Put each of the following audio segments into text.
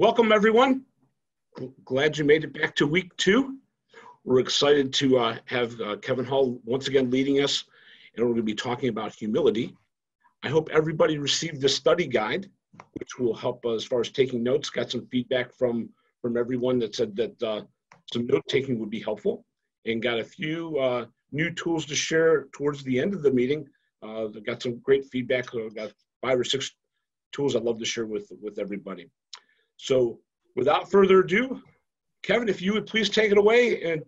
Welcome, everyone. Glad you made it back to week two. We're excited to uh, have uh, Kevin Hall once again leading us, and we're going to be talking about humility. I hope everybody received the study guide, which will help uh, as far as taking notes. Got some feedback from from everyone that said that uh, some note taking would be helpful, and got a few uh, new tools to share towards the end of the meeting. Uh, got some great feedback. got five or six tools I'd love to share with with everybody. So without further ado, Kevin, if you would please take it away and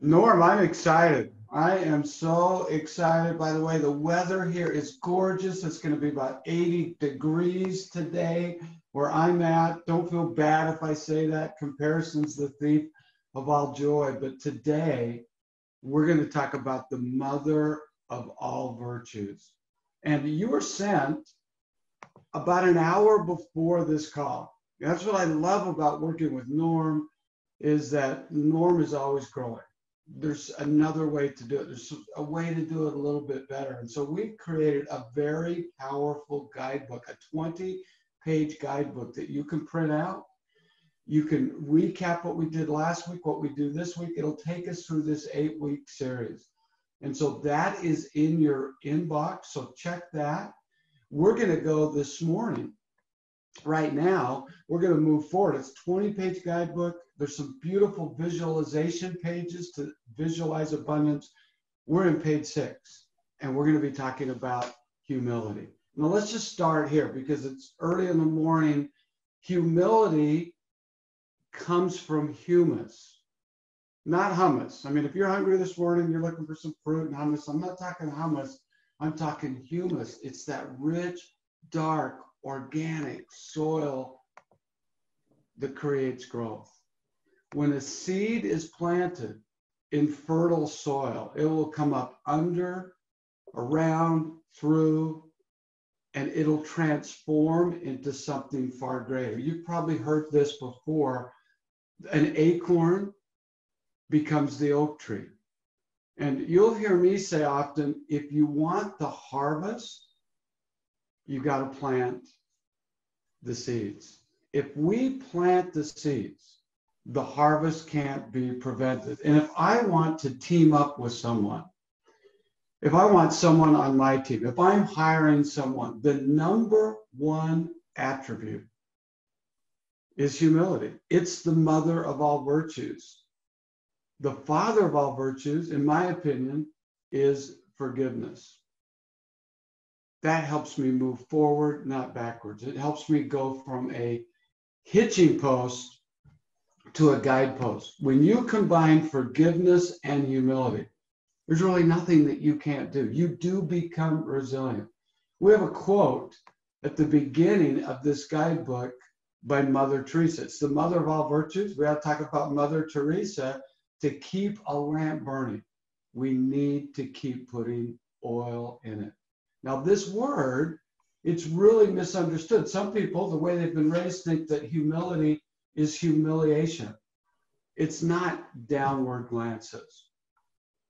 Norm, I'm excited. I am so excited. By the way, the weather here is gorgeous. It's going to be about 80 degrees today where I'm at. Don't feel bad if I say that. Comparison's the thief of all joy. But today, we're going to talk about the mother of all virtues. And you were sent about an hour before this call. That's what I love about working with Norm is that Norm is always growing. There's another way to do it. There's a way to do it a little bit better. And so we've created a very powerful guidebook, a 20 page guidebook that you can print out. You can recap what we did last week, what we do this week. It'll take us through this eight week series. And so that is in your inbox. So check that. We're going to go this morning. Right now, we're going to move forward. It's 20 page guidebook. There's some beautiful visualization pages to visualize abundance. We're in page six, and we're going to be talking about humility. Now, let's just start here because it's early in the morning. Humility comes from humus, not hummus. I mean, if you're hungry this morning, you're looking for some fruit and hummus. I'm not talking hummus. I'm talking humus. It's that rich, dark, organic soil that creates growth. When a seed is planted in fertile soil, it will come up under, around, through, and it'll transform into something far greater. You've probably heard this before. An acorn becomes the oak tree. And you'll hear me say often if you want the harvest, you got to plant the seeds. If we plant the seeds, the harvest can't be prevented. And if I want to team up with someone, if I want someone on my team, if I'm hiring someone, the number one attribute is humility. It's the mother of all virtues the father of all virtues, in my opinion, is forgiveness. That helps me move forward, not backwards. It helps me go from a hitching post to a guidepost. When you combine forgiveness and humility, there's really nothing that you can't do. You do become resilient. We have a quote at the beginning of this guidebook by Mother Teresa. It's the mother of all virtues. We have to talk about Mother Teresa to keep a lamp burning, we need to keep putting oil in it. Now, this word, it's really misunderstood. Some people, the way they've been raised, think that humility is humiliation. It's not downward glances.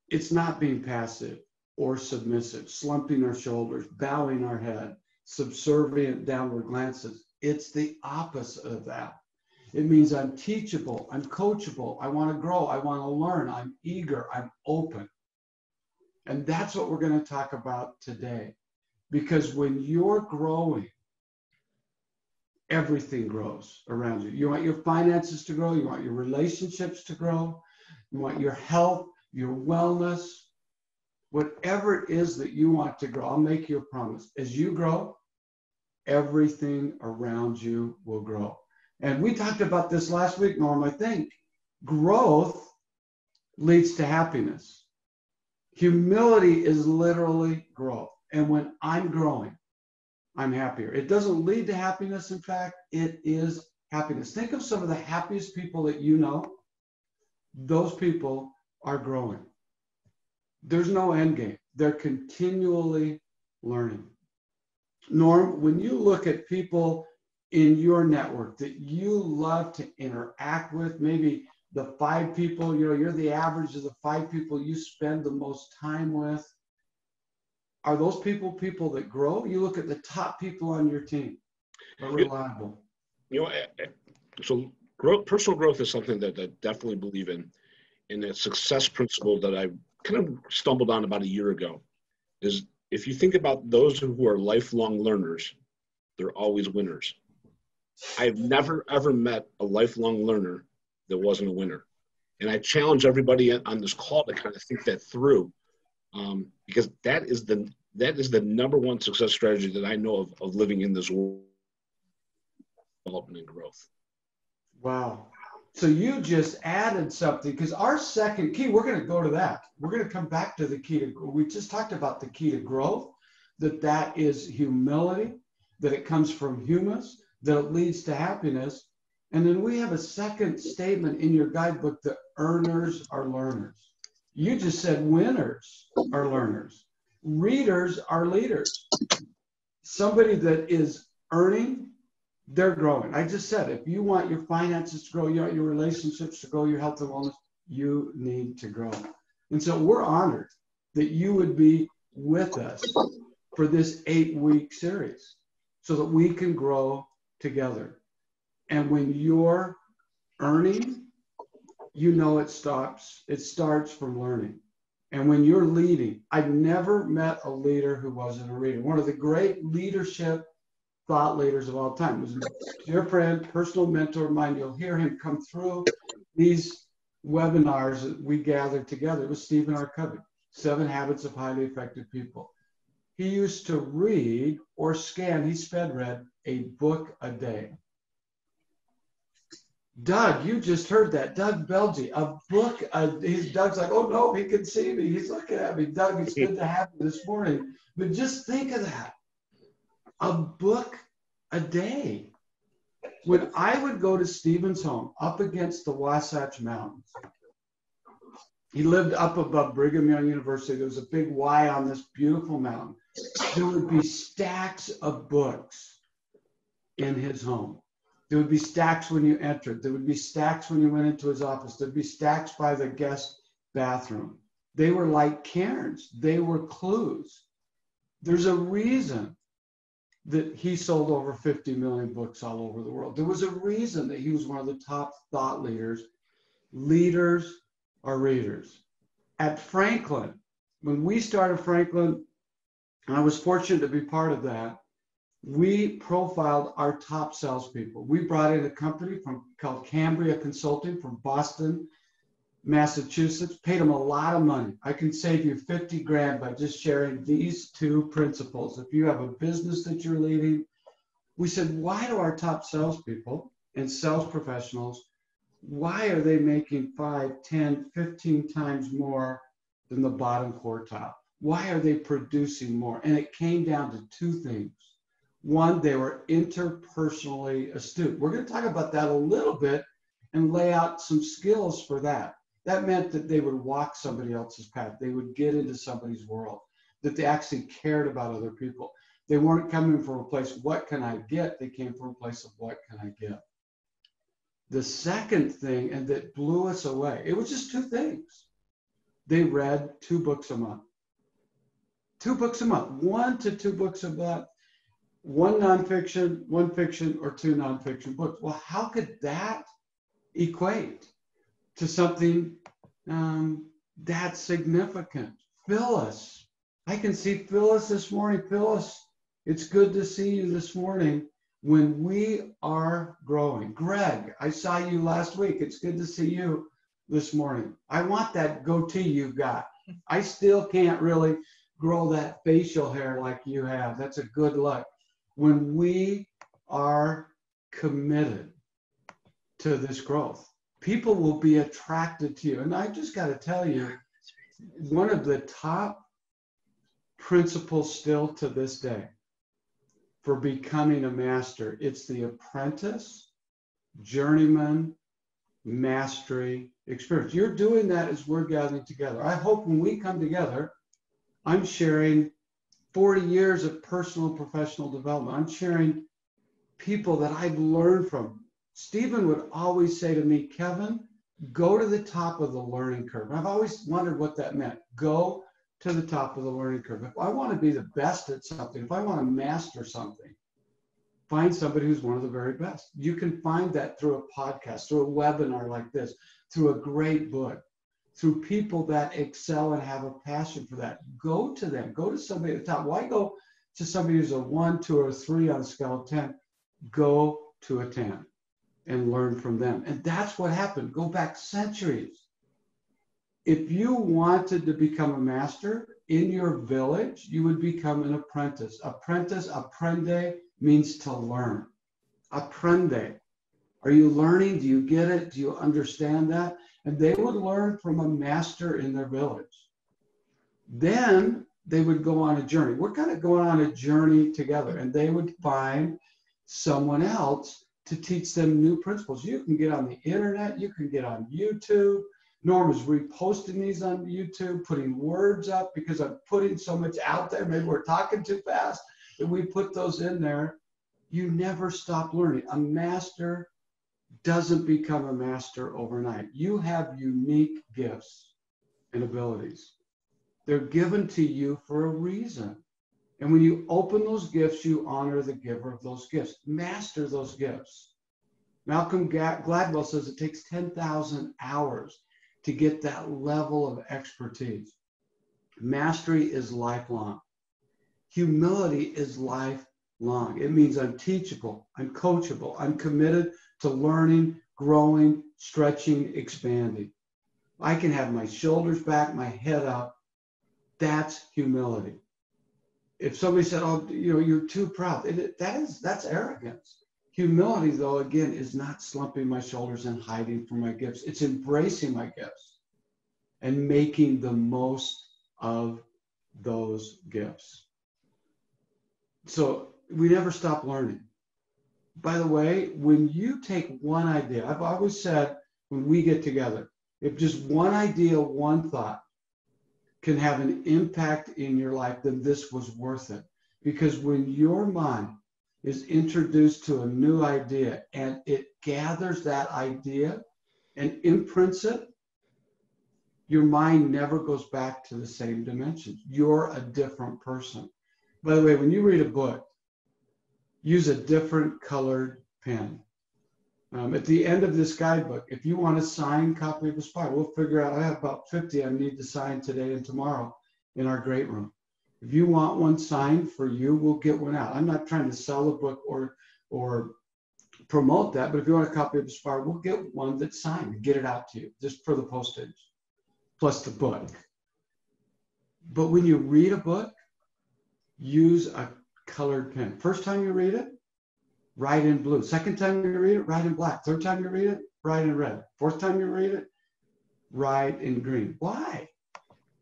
It's not being passive or submissive, slumping our shoulders, bowing our head, subservient downward glances. It's the opposite of that. It means I'm teachable, I'm coachable, I want to grow, I want to learn, I'm eager, I'm open. And that's what we're going to talk about today. Because when you're growing, everything grows around you. You want your finances to grow, you want your relationships to grow, you want your health, your wellness, whatever it is that you want to grow. I'll make you a promise. As you grow, everything around you will grow. And we talked about this last week, Norm. I think growth leads to happiness. Humility is literally growth. And when I'm growing, I'm happier. It doesn't lead to happiness. In fact, it is happiness. Think of some of the happiest people that you know. Those people are growing. There's no end game. They're continually learning. Norm, when you look at people in your network that you love to interact with, maybe the five people, you know, you're the average of the five people you spend the most time with. Are those people people that grow? You look at the top people on your team, are reliable. you know, eh, eh, so growth, personal growth is something that I definitely believe in. And that success principle that I kind of stumbled on about a year ago is if you think about those who are lifelong learners, they're always winners. I've never ever met a lifelong learner that wasn't a winner. And I challenge everybody on this call to kind of think that through, um, because that is the that is the number one success strategy that I know of, of living in this world, development and growth. Wow. So you just added something because our second key, we're going to go to that. We're going to come back to the key to. We just talked about the key to growth, that that is humility, that it comes from humus, that leads to happiness, and then we have a second statement in your guidebook that earners are learners. You just said winners are learners. Readers are leaders. Somebody that is earning, they're growing. I just said, if you want your finances to grow, you want your relationships to grow, your health and wellness, you need to grow. And so we're honored that you would be with us for this eight week series so that we can grow together. And when you're earning, you know it stops. It starts from learning. And when you're leading, I've never met a leader who wasn't a reader. One of the great leadership thought leaders of all time was a dear friend, personal mentor of mine. You'll hear him come through these webinars that we gathered together. It was Stephen R. Covey, Seven Habits of Highly Effective People. He used to read or scan, he sped read a book a day. Doug, you just heard that. Doug Belgy, a book. A, he's Doug's like, oh no, he can see me. He's looking at me. Doug, it's good to have you this morning. But just think of that. A book a day. When I would go to Stephen's home up against the Wasatch Mountains, he lived up above Brigham Young University. There was a big Y on this beautiful mountain. There would be stacks of books in his home there would be stacks when you entered. There would be stacks when you went into his office. There'd be stacks by the guest bathroom. They were like cairns, they were clues. There's a reason that he sold over 50 million books all over the world. There was a reason that he was one of the top thought leaders. Leaders are readers. At Franklin, when we started Franklin, I was fortunate to be part of that, we profiled our top salespeople. We brought in a company from called Cambria Consulting from Boston, Massachusetts, paid them a lot of money. I can save you 50 grand by just sharing these two principles. If you have a business that you're leading, we said, why do our top salespeople and sales professionals, why are they making 5, 10, 15 times more than the bottom quartile? Why are they producing more? And it came down to two things one, they were interpersonally astute. We're going to talk about that a little bit and lay out some skills for that. That meant that they would walk somebody else's path. They would get into somebody's world, that they actually cared about other people. They weren't coming from a place, what can I get? They came from a place of, what can I get? The second thing, and that blew us away, it was just two things. They read two books a month. Two books a month, one to two books a month one nonfiction, one fiction, or two nonfiction books. Well, how could that equate to something um, that significant? Phyllis, I can see Phyllis this morning. Phyllis, it's good to see you this morning when we are growing. Greg, I saw you last week. It's good to see you this morning. I want that goatee you've got. I still can't really grow that facial hair like you have. That's a good look when we are committed to this growth, people will be attracted to you. And I just got to tell you, one of the top principles still to this day for becoming a master, it's the apprentice, journeyman, mastery experience. You're doing that as we're gathering together. I hope when we come together, I'm sharing 40 years of personal and professional development. I'm sharing people that I've learned from. Stephen would always say to me, Kevin, go to the top of the learning curve. I've always wondered what that meant. Go to the top of the learning curve. If I want to be the best at something, if I want to master something, find somebody who's one of the very best. You can find that through a podcast, through a webinar like this, through a great book, through people that excel and have a passion for that. Go to them. Go to somebody at the top. Why go to somebody who's a one, two, or three on a scale of 10? Go to a 10 and learn from them. And that's what happened. Go back centuries. If you wanted to become a master in your village, you would become an apprentice. Apprentice, apprende means to learn. Apprende. Are you learning? Do you get it? Do you understand that? And they would learn from a master in their village. Then they would go on a journey. We're kind of going on a journey together, and they would find someone else to teach them new principles. You can get on the internet, you can get on YouTube. Norm is reposting these on YouTube, putting words up because I'm putting so much out there. Maybe we're talking too fast. If we put those in there, you never stop learning. A master doesn't become a master overnight. You have unique gifts and abilities. They're given to you for a reason. And when you open those gifts, you honor the giver of those gifts. Master those gifts. Malcolm Gladwell says it takes 10,000 hours to get that level of expertise. Mastery is lifelong. Humility is lifelong. It means I'm teachable, I'm coachable, I'm committed to learning, growing, stretching, expanding. I can have my shoulders back, my head up. That's humility. If somebody said, "Oh, you know, you're too proud," it, that is that's arrogance. Humility, though, again, is not slumping my shoulders and hiding from my gifts. It's embracing my gifts and making the most of those gifts. So we never stop learning by the way, when you take one idea, I've always said when we get together, if just one idea, one thought can have an impact in your life, then this was worth it. Because when your mind is introduced to a new idea and it gathers that idea and imprints it, your mind never goes back to the same dimensions. You're a different person. By the way, when you read a book, use a different colored pen. Um, at the end of this guidebook, if you want a signed copy of Aspire, we'll figure out, I have about 50 I need to sign today and tomorrow in our great room. If you want one signed for you, we'll get one out. I'm not trying to sell a book or, or promote that, but if you want a copy of the Aspire, we'll get one that's signed and get it out to you just for the postage, plus the book. But when you read a book, use a colored pen. First time you read it, write in blue. Second time you read it, write in black. Third time you read it, write in red. Fourth time you read it, write in green. Why?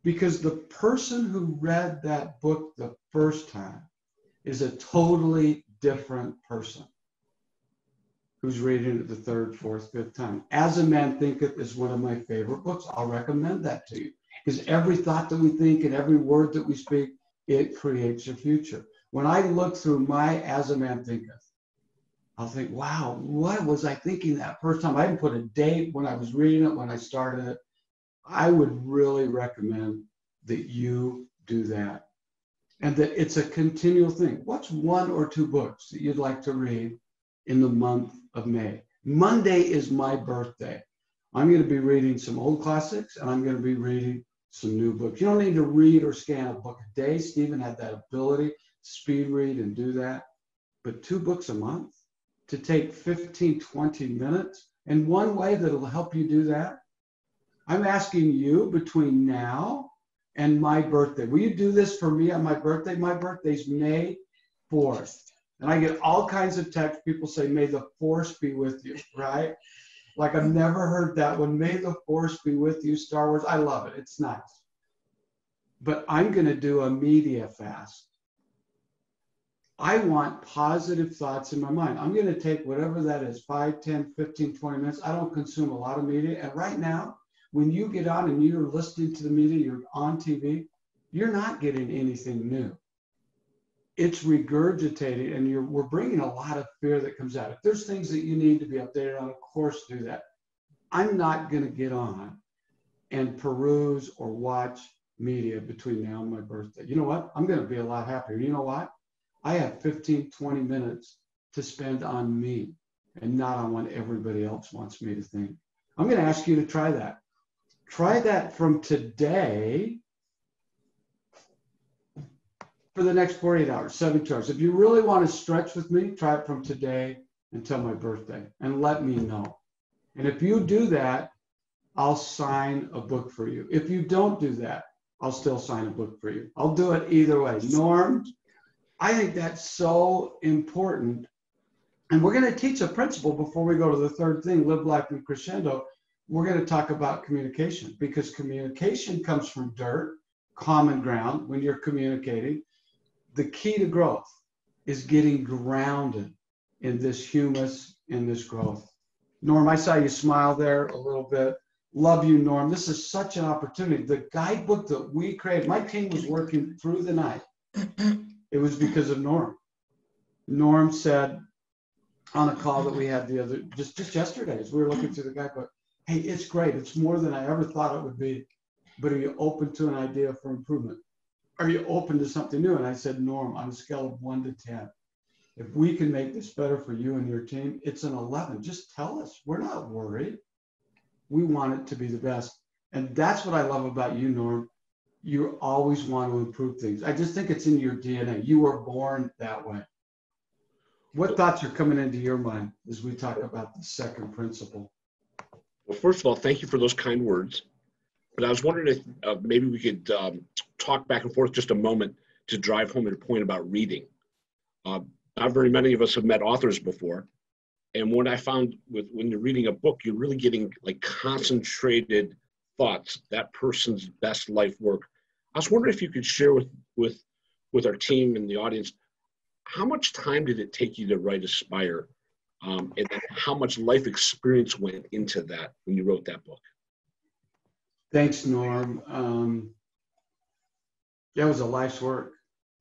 Because the person who read that book the first time is a totally different person who's reading it the third, fourth, fifth time. As a Man Thinketh is one of my favorite books. I'll recommend that to you because every thought that we think and every word that we speak, it creates a future when I look through my As a Man Thinketh, I'll think, wow, what was I thinking that first time? I didn't put a date when I was reading it, when I started it. I would really recommend that you do that and that it's a continual thing. What's one or two books that you'd like to read in the month of May? Monday is my birthday. I'm going to be reading some old classics and I'm going to be reading some new books. You don't need to read or scan a book a day. Stephen had that ability speed read and do that. But two books a month to take 15, 20 minutes. And one way that'll help you do that, I'm asking you between now and my birthday. Will you do this for me on my birthday? My birthday's May 4th. And I get all kinds of texts. People say, May the force be with you, right? Like I've never heard that one. May the force be with you, Star Wars. I love it. It's nice. But I'm going to do a media fast. I want positive thoughts in my mind. I'm going to take whatever that is 5, 10, 15, 20 minutes. I don't consume a lot of media. And right now, when you get on and you're listening to the media, you're on TV, you're not getting anything new. It's regurgitating, and you're, we're bringing a lot of fear that comes out. If there's things that you need to be updated on, of course, do that. I'm not going to get on and peruse or watch media between now and my birthday. You know what? I'm going to be a lot happier. You know what? I have 15, 20 minutes to spend on me and not on what everybody else wants me to think. I'm going to ask you to try that. Try that from today for the next 48 hours, 72 hours. If you really want to stretch with me, try it from today until my birthday and let me know. And if you do that, I'll sign a book for you. If you don't do that, I'll still sign a book for you. I'll do it either way. Norm, I think that's so important. And we're going to teach a principle before we go to the third thing live life in crescendo. We're going to talk about communication because communication comes from dirt, common ground when you're communicating. The key to growth is getting grounded in this humus, in this growth. Norm, I saw you smile there a little bit. Love you, Norm. This is such an opportunity. The guidebook that we created, my team was working through the night. It was because of Norm. Norm said on a call that we had the other, just, just yesterday, as we were looking through the guidebook, hey, it's great. It's more than I ever thought it would be. But are you open to an idea for improvement? Are you open to something new? And I said, Norm, on a scale of one to 10, if we can make this better for you and your team, it's an 11. Just tell us. We're not worried we want it to be the best. And that's what I love about you, Norm. You always want to improve things. I just think it's in your DNA. You were born that way. What thoughts are coming into your mind as we talk about the second principle? Well, first of all, thank you for those kind words. But I was wondering if uh, maybe we could um, talk back and forth just a moment to drive home your point about reading. Uh, not very many of us have met authors before, and what I found with when you're reading a book, you're really getting like concentrated thoughts, that person's best life work. I was wondering if you could share with with with our team and the audience, how much time did it take you to write Aspire, um, and how much life experience went into that when you wrote that book? Thanks, Norm. Um, that was a life's work.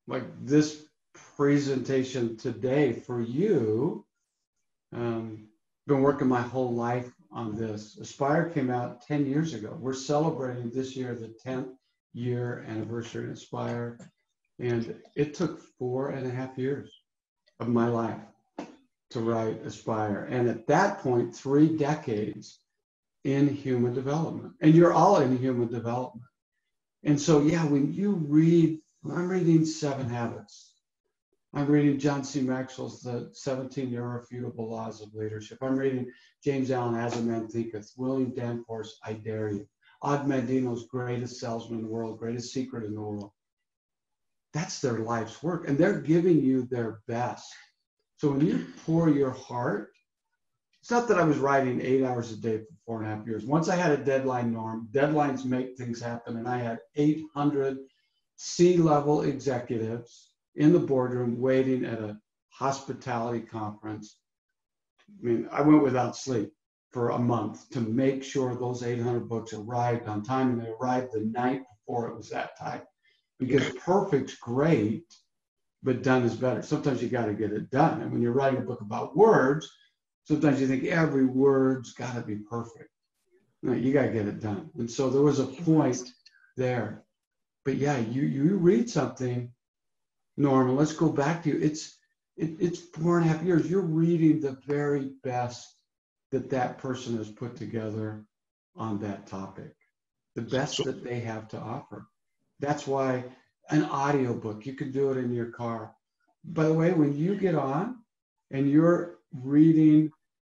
Like this presentation today for you um, been working my whole life on this. Aspire came out 10 years ago. We're celebrating this year the 10th year anniversary of Aspire. And it took four and a half years of my life to write Aspire. And at that point, three decades in human development. And you're all in human development. And so, yeah, when you read, I'm reading Seven Habits I'm reading John C. Maxwell's The 17 Irrefutable Laws of Leadership. I'm reading James Allen As a Man Thinketh, William Danforth's I Dare You, Og Greatest Salesman in the World, Greatest Secret in the World. That's their life's work, and they're giving you their best. So when you pour your heart, it's not that I was writing eight hours a day for four and a half years. Once I had a deadline norm, deadlines make things happen, and I had 800 C level executives in the boardroom waiting at a hospitality conference. I mean, I went without sleep for a month to make sure those 800 books arrived on time and they arrived the night before it was that time. Because perfect's great, but done is better. Sometimes you got to get it done. And when you're writing a book about words, sometimes you think every word's got to be perfect. No, you got to get it done. And so there was a point there. But yeah, you you read something Norman, let's go back to you. It's it, it's four and a half years. You're reading the very best that that person has put together on that topic, the best that they have to offer. That's why an audiobook, you can do it in your car. By the way, when you get on and you're reading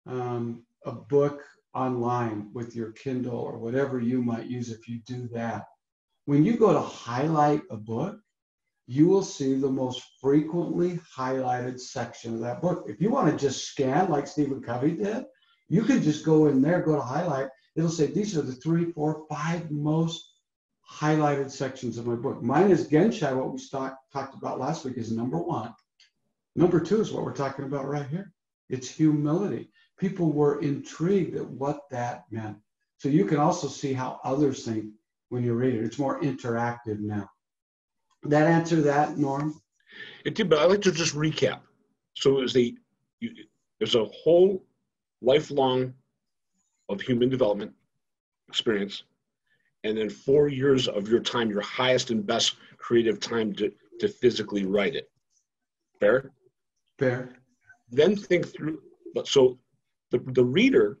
um, a book online with your Kindle or whatever you might use if you do that, when you go to highlight a book, you will see the most frequently highlighted section of that book. If you want to just scan like Stephen Covey did, you can just go in there, go to highlight. It'll say these are the three, four, five most highlighted sections of my book. Mine is Genshai, what we talk, talked about last week, is number one. Number two is what we're talking about right here. It's humility. People were intrigued at what that meant. So you can also see how others think when you read it. It's more interactive now that answer that, Norm? It did, but I'd like to just recap. So there's a you, there's a whole lifelong of human development experience, and then four years of your time, your highest and best creative time to, to physically write it. Fair? Fair. then think through. But so the, the reader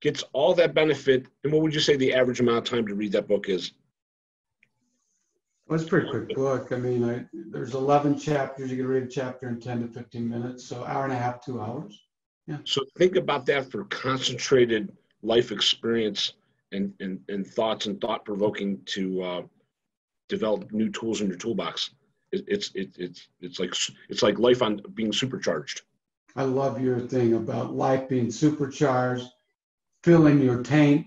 gets all that benefit. And what would you say the average amount of time to read that book is? Well, it's a pretty quick book. I mean, I, there's 11 chapters. You can read a chapter in 10 to 15 minutes. So hour and a half, two hours. Yeah. So think about that for concentrated life experience and, and, and thoughts and thought provoking to uh, develop new tools in your toolbox. It, it's it, it's it's like it's like life on being supercharged. I love your thing about life being supercharged, filling your tank.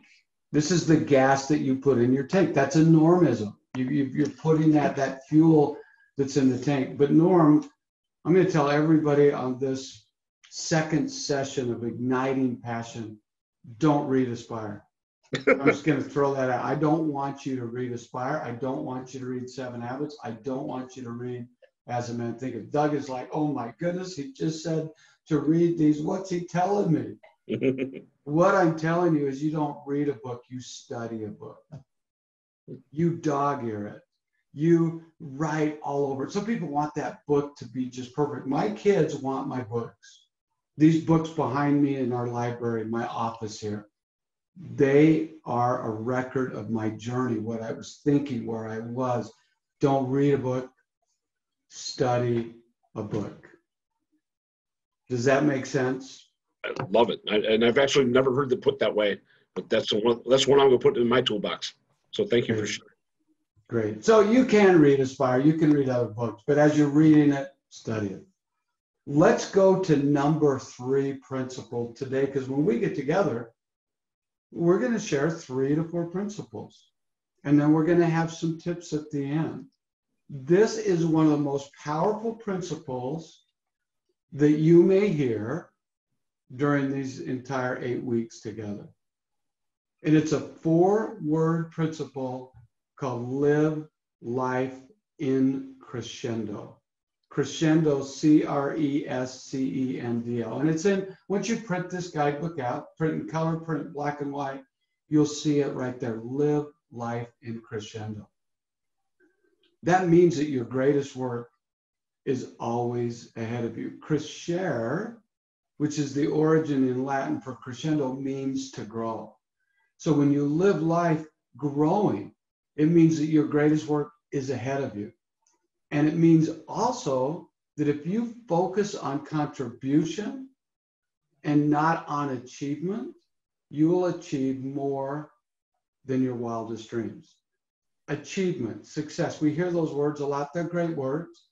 This is the gas that you put in your tank. That's a normism. You, you, you're putting that that fuel that's in the tank. But Norm, I'm going to tell everybody on this second session of igniting passion, don't read Aspire. I'm just going to throw that out. I don't want you to read Aspire. I don't want you to read Seven Habits. I don't want you to read As a Man Thinketh. Doug is like, oh my goodness, he just said to read these. What's he telling me? what I'm telling you is you don't read a book, you study a book. You dog ear it. You write all over it. Some people want that book to be just perfect. My kids want my books. These books behind me in our library, my office here they are a record of my journey, what I was thinking, where I was. Don't read a book, study a book. Does that make sense? I love it, I, and I've actually never heard it put that way. But that's the one. That's one I'm going to put in my toolbox. So thank you Great. for sharing. Great. So you can read Aspire, you can read other books, but as you're reading it, study it. Let's go to number three principle today, because when we get together, we're going to share three to four principles. And then we're going to have some tips at the end. This is one of the most powerful principles that you may hear during these entire eight weeks together. And it's a four word principle called live life in crescendo. Crescendo, C R E S C E N D O. And it's in, once you print this guidebook out, print in color, print black and white, you'll see it right there. Live life in crescendo. That means that your greatest work is always ahead of you. Crescere, which is the origin in Latin for crescendo, means to grow. So when you live life growing, it means that your greatest work is ahead of you. And it means also that if you focus on contribution and not on achievement, you will achieve more than your wildest dreams. Achievement, success, we hear those words a lot. They're great words.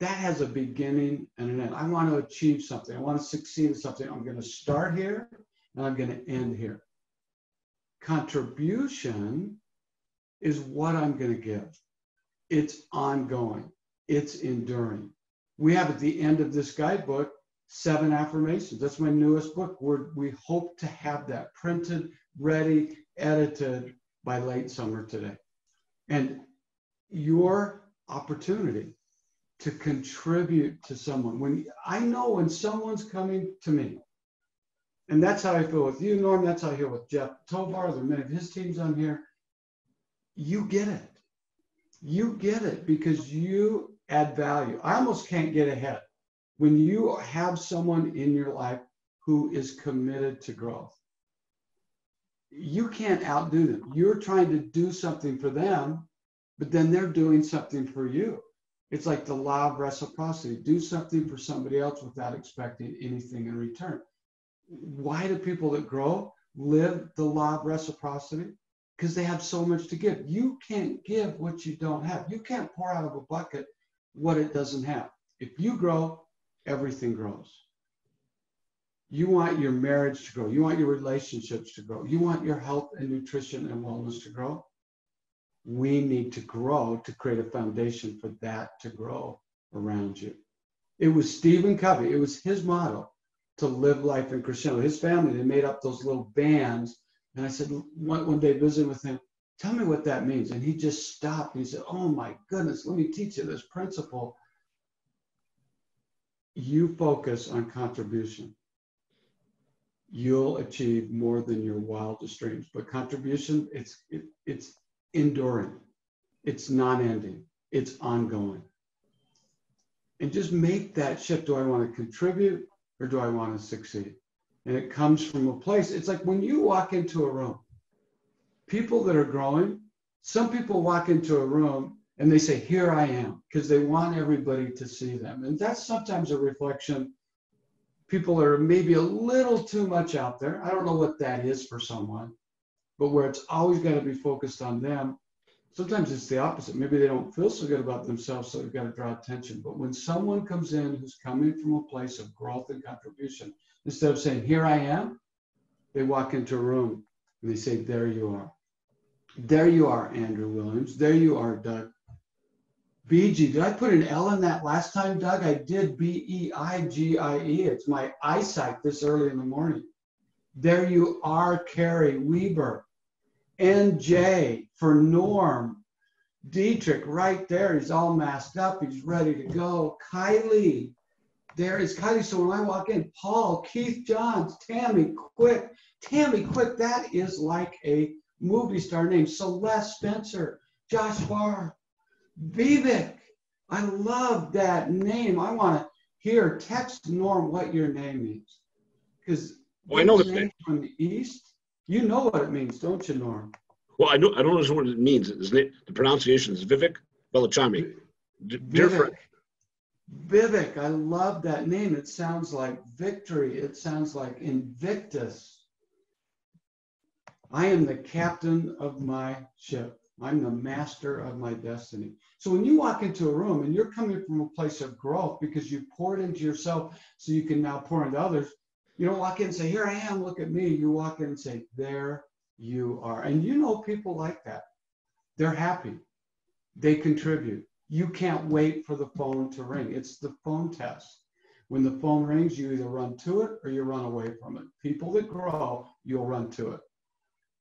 That has a beginning and an end. I want to achieve something. I want to succeed in something. I'm going to start here and I'm going to end here. Contribution is what I'm going to give. It's ongoing it's enduring. We have at the end of this guidebook seven affirmations. That's my newest book. We're, we hope to have that printed, ready, edited by late summer today. And your opportunity to contribute to someone. When I know when someone's coming to me, and that's how I feel with you, Norm. That's how I feel with Jeff Tovar. Are many of his teams on here. You get it. You get it because you add value. I almost can't get ahead. When you have someone in your life who is committed to growth, you can't outdo them. You're trying to do something for them, but then they're doing something for you. It's like the law of reciprocity do something for somebody else without expecting anything in return. Why do people that grow live the law of reciprocity? Because they have so much to give. You can't give what you don't have. You can't pour out of a bucket what it doesn't have. If you grow, everything grows. You want your marriage to grow. You want your relationships to grow. You want your health and nutrition and wellness to grow. We need to grow to create a foundation for that to grow around you. It was Stephen Covey, it was his motto to live life in crescendo. His family, they made up those little bands. And I said, one, one day visiting with him, Tell me what that means. And he just stopped and he said, Oh my goodness, let me teach you this principle. You focus on contribution. You'll achieve more than your wildest dreams. But contribution, it's it, it's enduring, it's non-ending, it's ongoing. And just make that shift. Do I want to contribute or do I want to succeed? And it comes from a place, it's like when you walk into a room, people that are growing, some people walk into a room and they say, Here I am, because they want everybody to see them. And that's sometimes a reflection. People are maybe a little too much out there. I don't know what that is for someone, but where it's always got to be focused on them. Sometimes it's the opposite. Maybe they don't feel so good about themselves, so they've got to draw attention. But when someone comes in who's coming from a place of growth and contribution, instead of saying, Here I am, they walk into a room and they say, There you are. There you are, Andrew Williams. There you are, Doug. BG. Did I put an L in that last time, Doug? I did B E I G I E. It's my eyesight this early in the morning. There you are, Carrie Weber. NJ for Norm. Dietrich right there. He's all masked up. He's ready to go. Kylie. There is Kylie. So when I walk in, Paul, Keith Johns, Tammy Quick. Tammy Quick, that is like a movie star name. Celeste Spencer, Josh Barr, Vivek. I love that name. I want to hear, text Norm what your name means. Because well, I know the name from the East. You know what it means, don't you, Norm? Well, I know I don't know what it means. The pronunciation is Vivek Belachami. Vivek. Vivek, I love that name. It sounds like victory. It sounds like Invictus. I am the captain of my ship. I'm the master of my destiny. So when you walk into a room and you're coming from a place of growth because you poured into yourself so you can now pour into others, you don't walk in and say, Here I am, look at me. You walk in and say, There you are. And you know people like that. They're happy, they contribute. You can't wait for the phone to ring. It's the phone test. When the phone rings, you either run to it or you run away from it. People that grow, you'll run to it.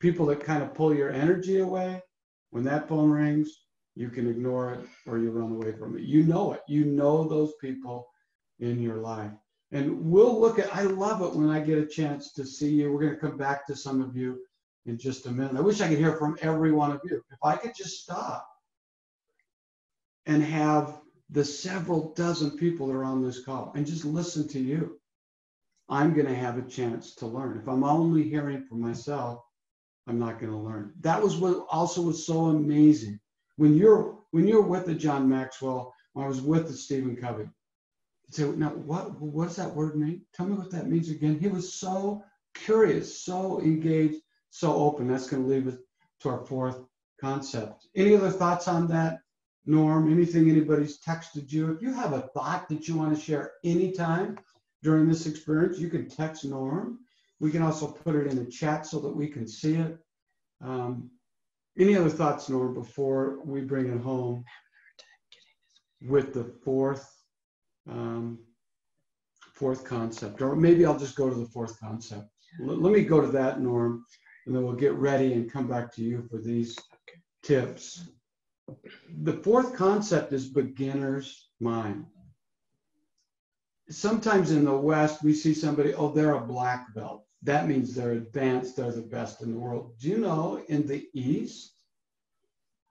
People that kind of pull your energy away, when that phone rings, you can ignore it or you run away from it. You know it. You know those people in your life. And we'll look at, I love it when I get a chance to see you. We're going to come back to some of you in just a minute. I wish I could hear from every one of you. If I could just stop and have the several dozen people that are on this call and just listen to you, I'm going to have a chance to learn. If I'm only hearing from myself, I'm not going to learn. That was what also was so amazing. When you're when you're with the John Maxwell, when I was with the Stephen Covey, say, now what what does that word mean? Tell me what that means again. He was so curious, so engaged, so open. That's going to lead us to our fourth concept. Any other thoughts on that, Norm? Anything anybody's texted you? If you have a thought that you want to share anytime during this experience, you can text Norm. We can also put it in the chat so that we can see it. Um, any other thoughts, Norm, before we bring it home with the fourth um, fourth concept, or maybe I'll just go to the fourth concept. L- let me go to that, Norm, and then we'll get ready and come back to you for these tips. The fourth concept is beginner's mind. Sometimes in the West, we see somebody, oh, they're a black belt. That means they're advanced, they're the best in the world. Do you know in the East,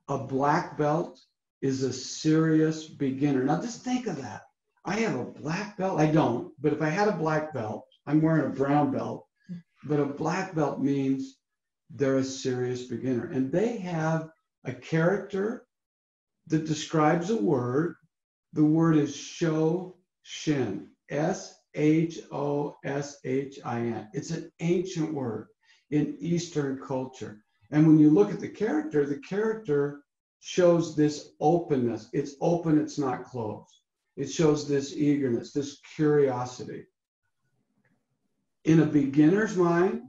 a black belt is a serious beginner? Now, just think of that I have a black belt. I don't, but if I had a black belt, I'm wearing a brown belt. But a black belt means they're a serious beginner. And they have a character that describes a word. The word is show shin. S H O S H I N. It's an ancient word in Eastern culture. And when you look at the character, the character shows this openness. It's open, it's not closed. It shows this eagerness, this curiosity. In a beginner's mind,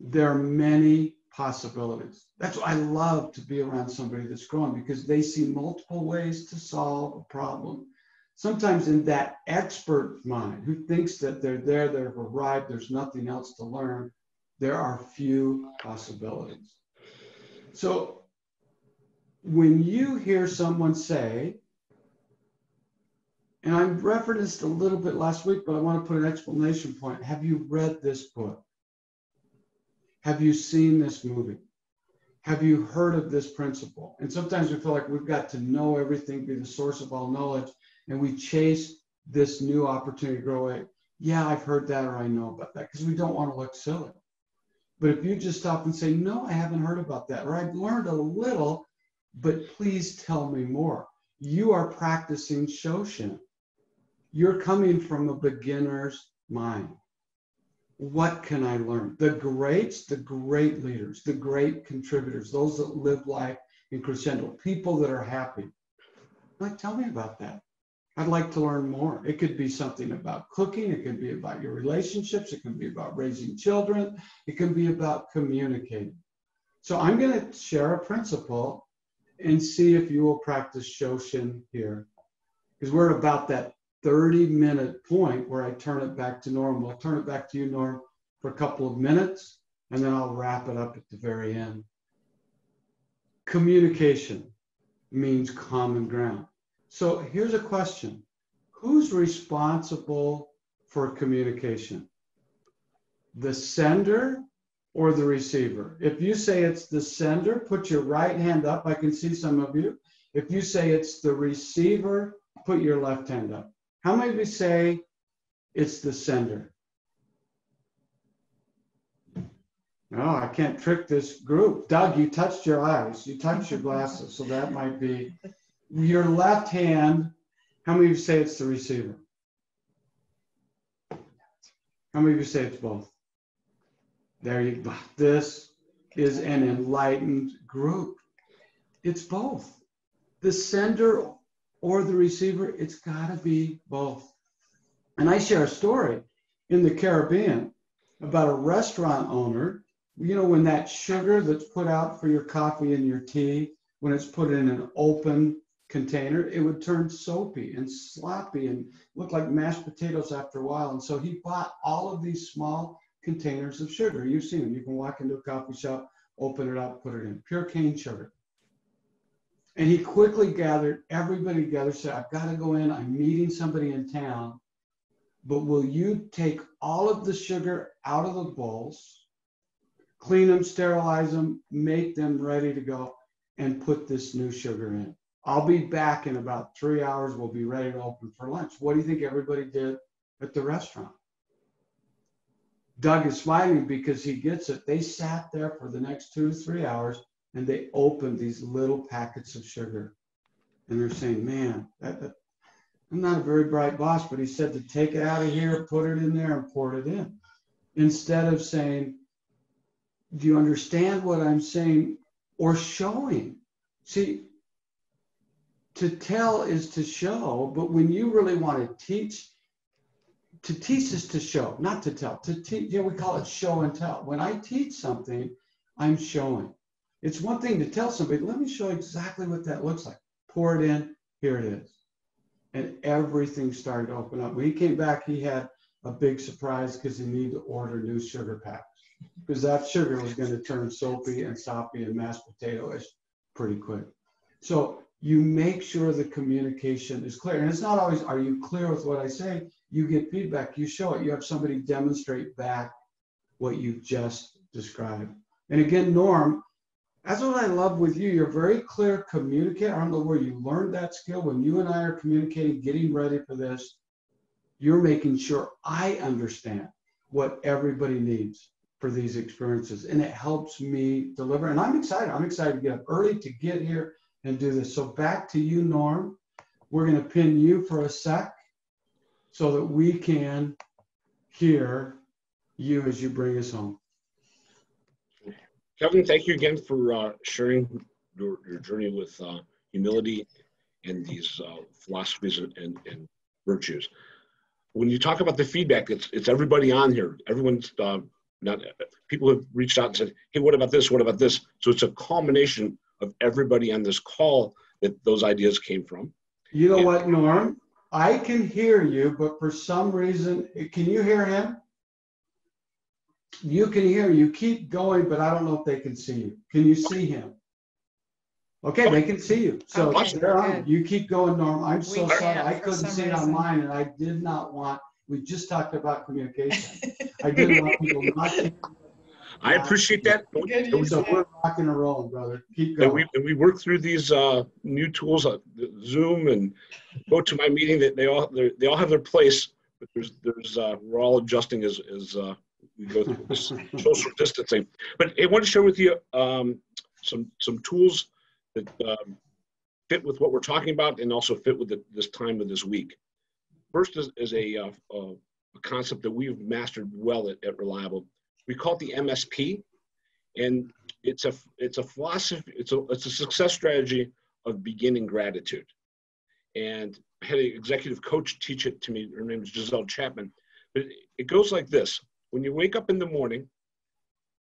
there are many possibilities. That's why I love to be around somebody that's growing because they see multiple ways to solve a problem. Sometimes in that expert mind who thinks that they're there, they've arrived, there's nothing else to learn, there are few possibilities. So when you hear someone say, and I referenced a little bit last week, but I want to put an explanation point. Have you read this book? Have you seen this movie? Have you heard of this principle? And sometimes we feel like we've got to know everything, be the source of all knowledge, and we chase this new opportunity to grow yeah, I've heard that or I know about that because we don't want to look silly. But if you just stop and say, no, I haven't heard about that, or I've learned a little, but please tell me more. You are practicing Shoshin. You're coming from a beginner's mind. What can I learn? The greats, the great leaders, the great contributors, those that live life in crescendo, people that are happy. Like, tell me about that. I'd like to learn more. It could be something about cooking. It could be about your relationships. It can be about raising children. It can be about communicating. So I'm going to share a principle and see if you will practice Shoshin here. Because we're about that 30 minute point where I turn it back to normal. I'll turn it back to you, Norm, for a couple of minutes, and then I'll wrap it up at the very end. Communication means common ground. So here's a question Who's responsible for communication? The sender or the receiver? If you say it's the sender, put your right hand up. I can see some of you. If you say it's the receiver, put your left hand up. How many of you say it's the sender? No, I can't trick this group. Doug, you touched your eyes. You touched your glasses. So that might be your left hand. How many of you say it's the receiver? How many of you say it's both? There you go. This is an enlightened group. It's both. The sender or the receiver, it's got to be both. And I share a story in the Caribbean about a restaurant owner. You know, when that sugar that's put out for your coffee and your tea, when it's put in an open container, it would turn soapy and sloppy and look like mashed potatoes after a while. And so he bought all of these small containers of sugar. You've seen them. You can walk into a coffee shop, open it up, put it in pure cane sugar. And he quickly gathered everybody together, said, I've got to go in. I'm meeting somebody in town. But will you take all of the sugar out of the bowls, clean them, sterilize them, make them ready to go, and put this new sugar in? I'll be back in about three hours. We'll be ready to open for lunch. What do you think everybody did at the restaurant? Doug is smiling because he gets it. They sat there for the next two to three hours and they opened these little packets of sugar. And they're saying, man, that, that, I'm not a very bright boss, but he said to take it out of here, put it in there, and pour it in. Instead of saying, do you understand what I'm saying? Or showing. See, to tell is to show, but when you really want to teach, to teach is to show, not to tell. To teach, you know, we call it show and tell. When I teach something, I'm showing. It's one thing to tell somebody, let me show exactly what that looks like. Pour it in, here it is. And everything started to open up. When he came back, he had a big surprise because he needed to order new sugar packs because that sugar was going to turn soapy and soppy and mashed potato-ish pretty quick. So you make sure the communication is clear. And it's not always, are you clear with what I say? You get feedback, you show it, you have somebody demonstrate back what you've just described. And again, Norm, that's what I love with you. You're very clear communicator. I don't know where you learned that skill. When you and I are communicating, getting ready for this, you're making sure I understand what everybody needs for these experiences. And it helps me deliver. And I'm excited. I'm excited to get up early to get here and do this. So back to you, Norm. We're going to pin you for a sec so that we can hear you as you bring us home. Kevin, thank you again for uh, sharing your, your journey with uh, humility and these uh, philosophies and, and, and, virtues. When you talk about the feedback, it's, it's everybody on here. Everyone's uh, not, people have reached out and said, hey, what about this? What about this? So it's a culmination of everybody on this call that those ideas came from. You know and, what, Norm? I can hear you, but for some reason, can you hear him? You can hear, you keep going, but I don't know if they can see you. Can you see him? Okay, they can see you. So okay, they're on. You keep going, Norm. I'm so we sorry. I couldn't see it on mine, and I did not want. We just talked about communication. I didn't want people not. I appreciate that. So we're rocking and rolling, brother. Keep going. And we, and we work through these uh, new tools, uh, Zoom and go to my meeting. That they all they all have their place, but there's there's uh, we're all adjusting as as uh, we go through this social distancing. But I want to share with you um, some some tools that um, fit with what we're talking about and also fit with the, this time of this week. First is, is a, uh, a, concept that we've mastered well at, at Reliable. We call it the MSP, and it's a it's a philosophy. It's a it's a success strategy of beginning gratitude. And I had an executive coach teach it to me. Her name is Giselle Chapman. But it goes like this: When you wake up in the morning,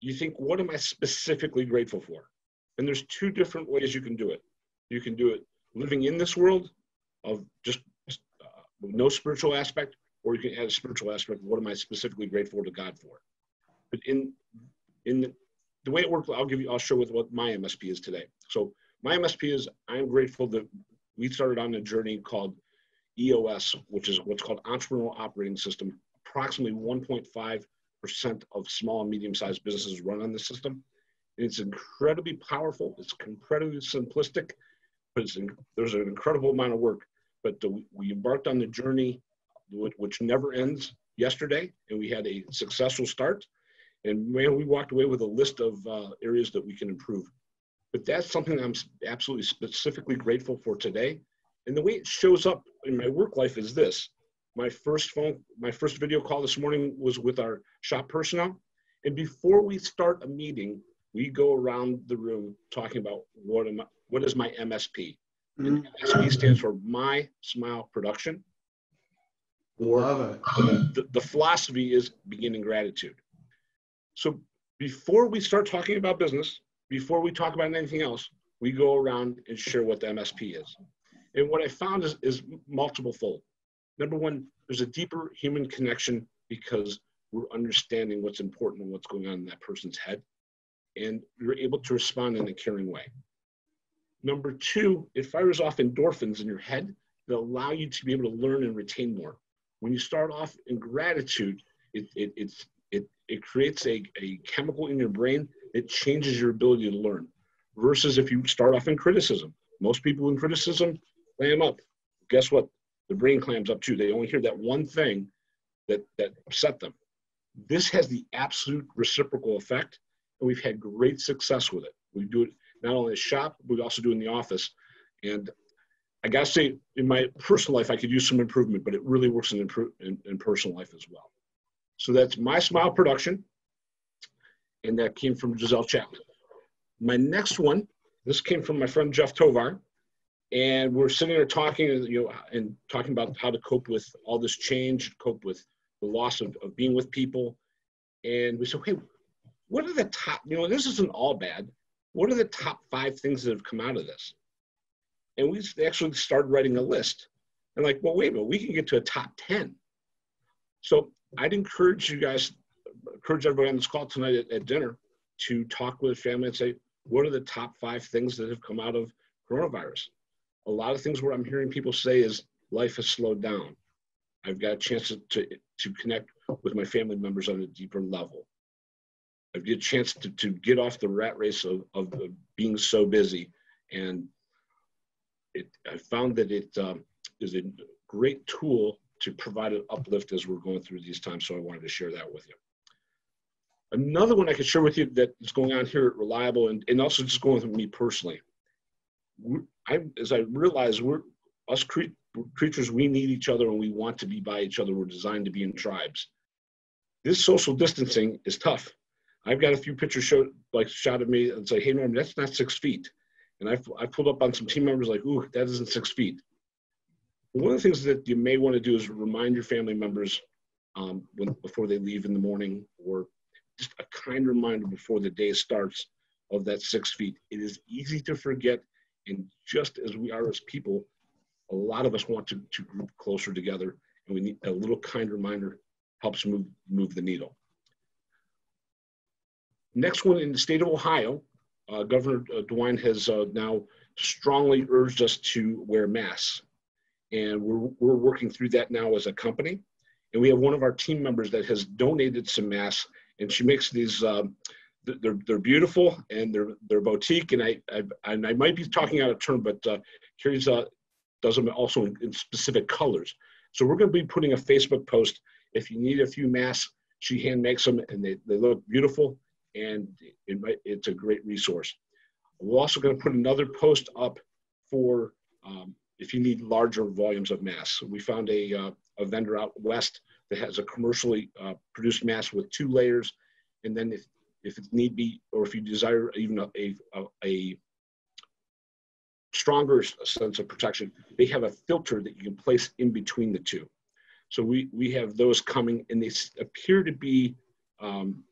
you think, "What am I specifically grateful for?" And there's two different ways you can do it. You can do it living in this world of just uh, no spiritual aspect, or you can add a spiritual aspect. What am I specifically grateful to God for? But in in the, the way it worked, I'll give you. I'll show with what my MSP is today. So my MSP is I'm grateful that we started on a journey called EOS, which is what's called Entrepreneurial Operating System. Approximately 1.5 percent of small and medium-sized businesses run on the system. It's incredibly powerful. It's incredibly simplistic, but it's in, there's an incredible amount of work. But the, we embarked on the journey, which never ends yesterday, and we had a successful start. And man, we walked away with a list of uh, areas that we can improve. But that's something I'm absolutely specifically grateful for today. And the way it shows up in my work life is this. My first phone, my first video call this morning was with our shop personnel. And before we start a meeting, we go around the room talking about what am I, what is my MSP? Mm-hmm. MSP stands for My Smile Production. Or Love it. The, the philosophy is beginning gratitude. So before we start talking about business, before we talk about anything else, we go around and share what the MSP is. And what I found is, is multiple fold. Number one, there's a deeper human connection because we're understanding what's important and what's going on in that person's head and you're able to respond in a caring way. Number two, it fires off endorphins in your head that allow you to be able to learn and retain more. When you start off in gratitude, it, it, it's, it, it creates a, a chemical in your brain that changes your ability to learn. Versus if you start off in criticism. Most people in criticism clam up. Guess what? The brain clams up too. They only hear that one thing that, that upset them. This has the absolute reciprocal effect and we've had great success with it. We do it not only at shop, but we also do it in the office. And I gotta say, in my personal life, I could use some improvement, but it really works in, in, in personal life as well. So that's my smile production, and that came from Giselle Chapman. My next one, this came from my friend Jeff Tovar, and we're sitting there talking, you know, and talking about how to cope with all this change, cope with the loss of, of being with people. And we said, hey, what are the top, you know, this isn't all bad. What are the top five things that have come out of this? And we actually started writing a list. And like, well, wait a minute, we can get to a top 10. So I'd encourage you guys, encourage everybody on this call tonight at, at dinner to talk with family and say, what are the top five things that have come out of coronavirus? A lot of things where I'm hearing people say is life has slowed down. I've got a chance to, to, to connect with my family members on a deeper level. I've get a chance to, to get off the rat race of, of being so busy. And it, I found that it um, is a great tool to provide an uplift as we're going through these times. So I wanted to share that with you. Another one I could share with you that is going on here at Reliable and, and also just going with me personally. I, as I realize we're us cre- creatures, we need each other and we want to be by each other. We're designed to be in tribes. This social distancing is tough. I've got a few pictures showed like shot of me and say, "Hey Norm, that's not six feet," and I've I pulled up on some team members like, "Ooh, that isn't six feet." One of the things that you may want to do is remind your family members um, when before they leave in the morning, or just a kind reminder before the day starts of that six feet. It is easy to forget, and just as we are as people, a lot of us want to, to group closer together, and we need a little kind reminder helps move move the needle. Next one in the state of Ohio, uh, Governor uh, DeWine has uh, now strongly urged us to wear masks. And we're, we're working through that now as a company. And we have one of our team members that has donated some masks and she makes these, um, they're, they're beautiful and they're, they're boutique. And I, I, and I might be talking out of turn, but uh, Carrie's uh, does them also in, in specific colors. So we're going to be putting a Facebook post. If you need a few masks, she hand makes them and they, they look beautiful and it it's a great resource. We're also going to put another post up for um, if you need larger volumes of masks. We found a, uh, a vendor out west that has a commercially uh, produced mass with two layers. And then if, if it need be, or if you desire even a, a, a stronger sense of protection, they have a filter that you can place in between the two. So we, we have those coming and they appear to be um,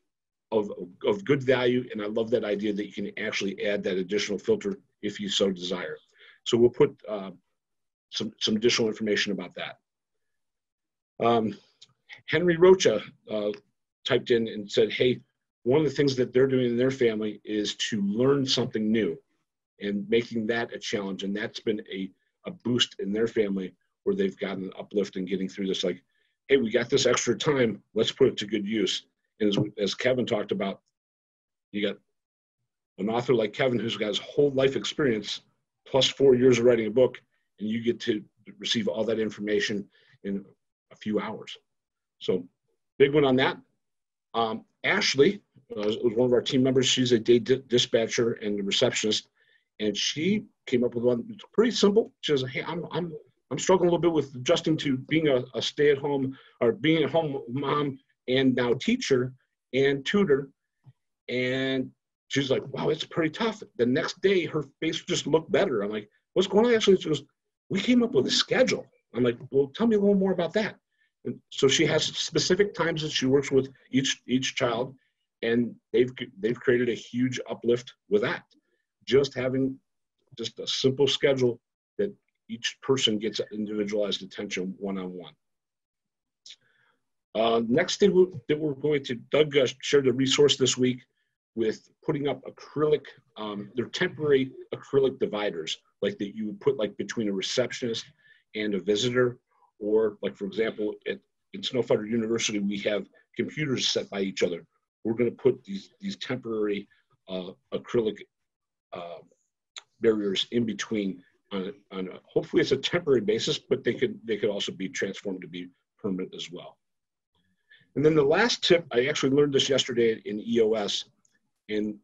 of, of good value. And I love that idea that you can actually add that additional filter if you so desire. So we'll put uh, some, some additional information about that. Um, Henry Rocha uh, typed in and said, hey, one of the things that they're doing in their family is to learn something new and making that a challenge. And that's been a, a boost in their family where they've gotten an uplift in getting through this. Like, hey, we got this extra time, let's put it to good use. And as, as Kevin talked about, you got an author like Kevin who's got his whole life experience plus four years of writing a book, and you get to receive all that information in a few hours. So, big one on that. Um, Ashley uh, was one of our team members. She's a day dispatcher and a receptionist, and she came up with one it's pretty simple. She says, "Hey, I'm I'm I'm struggling a little bit with adjusting to being a, a stay-at-home or being a home mom and now teacher and tutor." And she's like, "Wow, it's pretty tough." The next day, her face just looked better. I'm like, "What's going on?" Ashley she goes, "We came up with a schedule." I'm like, "Well, tell me a little more about that." And so she has specific times that she works with each each child, and they've they've created a huge uplift with that just having just a simple schedule that each person gets individualized attention one-on-one. Uh, next thing that we're going to, Doug uh, shared a resource this week with putting up acrylic, um, they're temporary acrylic dividers, like that you would put like between a receptionist and a visitor, or like for example, at, in Snowfighter University, we have computers set by each other. We're going to put these these temporary uh, acrylic uh, barriers in between on, on a, hopefully it's a temporary basis, but they could they could also be transformed to be permanent as well. And then the last tip, I actually learned this yesterday in EOS, and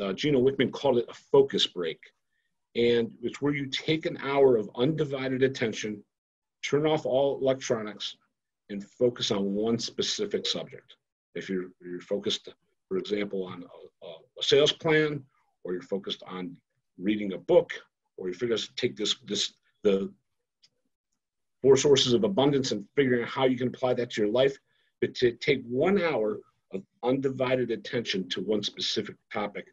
uh, Gino Wickman called it a focus break. And it's where you take an hour of undivided attention, turn off all electronics, and focus on one specific subject. If you're, you're focused, for example, on a, a sales plan or you're focused on reading a book, or you figure to take this this the four sources of abundance and figuring out how you can apply that to your life, but to take one hour of undivided attention to one specific topic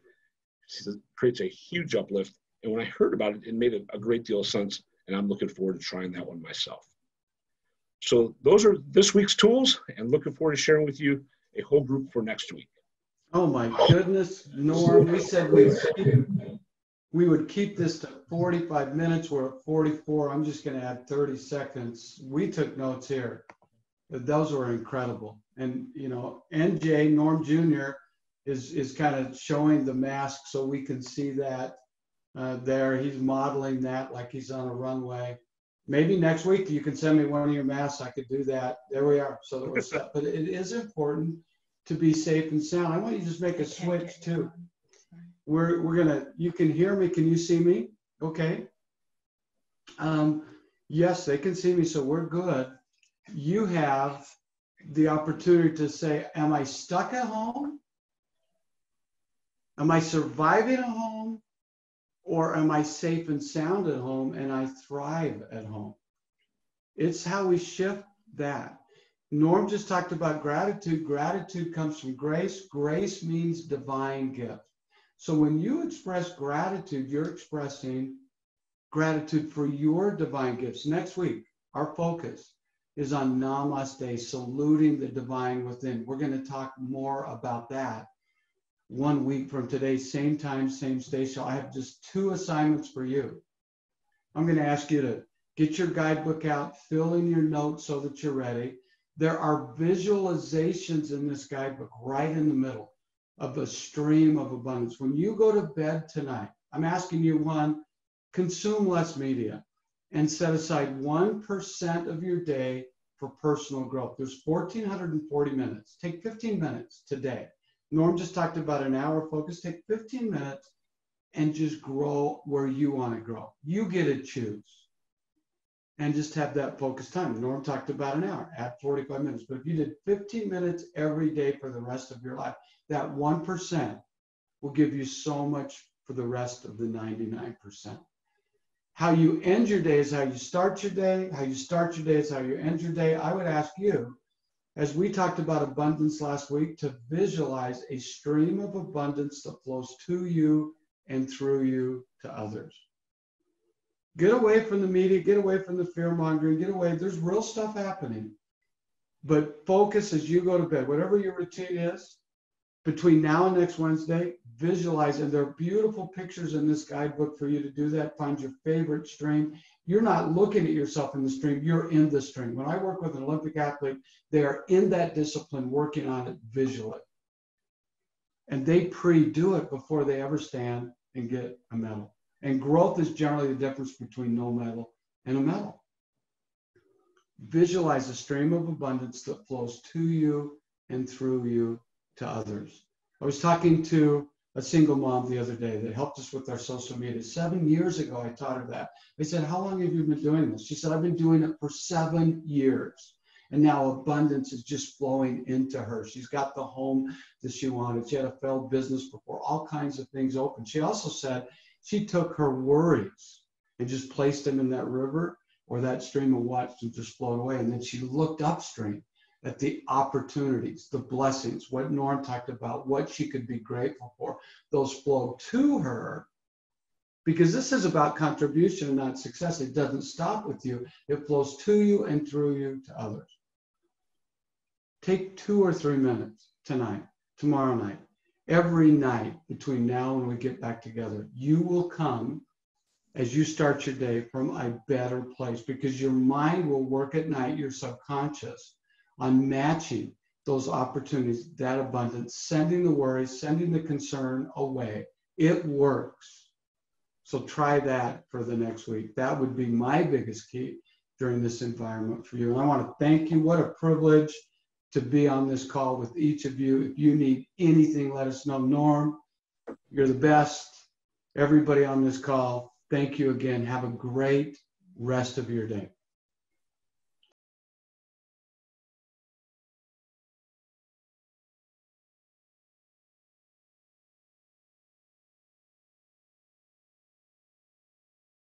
creates a huge uplift. And when I heard about it, it made a, a great deal of sense, and I'm looking forward to trying that one myself. So those are this week's tools, and looking forward to sharing with you a whole group for next week. Oh my goodness, Norm, we said we we would keep this to 45 minutes. We're at 44. I'm just going to add 30 seconds. We took notes here. Those were incredible. And, you know, NJ, Norm Jr., is, is kind of showing the mask so we can see that uh, there. He's modeling that like he's on a runway. Maybe next week you can send me one of your masks. I could do that. There we are. So that we're set. But it is important to be safe and sound. I want you to just make a switch too. We're, we're gonna, you can hear me, can you see me? Okay. Um, yes, they can see me, so we're good. You have the opportunity to say, am I stuck at home? Am I surviving at home? Or am I safe and sound at home and I thrive at home? It's how we shift that. Norm just talked about gratitude. Gratitude comes from grace. Grace means divine gift. So when you express gratitude, you're expressing gratitude for your divine gifts. Next week, our focus is on Namaste, saluting the divine within. We're going to talk more about that one week from today, same time, same station. I have just two assignments for you. I'm going to ask you to get your guidebook out, fill in your notes so that you're ready. There are visualizations in this guidebook right in the middle of the stream of abundance. When you go to bed tonight, I'm asking you one, consume less media. and set aside 1% of your day for personal growth. There's 1,440 minutes. Take 15 minutes today. Norm just talked about an hour focus. Take 15 minutes and just grow where you want to grow. You get to choose and just have that focus time. Norm talked about an hour, at 45 minutes. But if you did 15 minutes every day for the rest of your life, that 1% will give you so much for the rest of the 99%. How you end your day is how you start your day. How you start your day is how you end your day. I would ask you, as we talked about abundance last week, to visualize a stream of abundance that flows to you and through you to others. Get away from the media, get away from the fear mongering, get away. There's real stuff happening. But focus as you go to bed, whatever your routine is, between now and next Wednesday, visualize. And there are beautiful pictures in this guidebook for you to do that. Find your favorite stream. You're not looking at yourself in the stream, you're in the stream. When I work with an Olympic athlete, they are in that discipline working on it visually. And they pre do it before they ever stand and get a medal. And growth is generally the difference between no medal and a medal. Visualize a stream of abundance that flows to you and through you to others. I was talking to a single mom the other day that helped us with our social media. Seven years ago, I taught her that. I said, How long have you been doing this? She said, I've been doing it for seven years. And now abundance is just flowing into her. She's got the home that she wanted. She had a failed business before, all kinds of things open. She also said she took her worries and just placed them in that river or that stream and watched them just float away. And then she looked upstream at the opportunities, the blessings, what Norm talked about, what she could be grateful for. Those flow to her because this is about contribution not success. It doesn't stop with you, it flows to you and through you to others. Take two or three minutes tonight, tomorrow night, every night between now and we get back together. You will come as you start your day from a better place because your mind will work at night, your subconscious, on matching those opportunities, that abundance, sending the worry, sending the concern away. It works. So try that for the next week. That would be my biggest key during this environment for you. And I want to thank you. What a privilege to be on this call with each of you. If you need anything, let us know. Norm, you're the best. Everybody on this call, thank you again. Have a great rest of your day.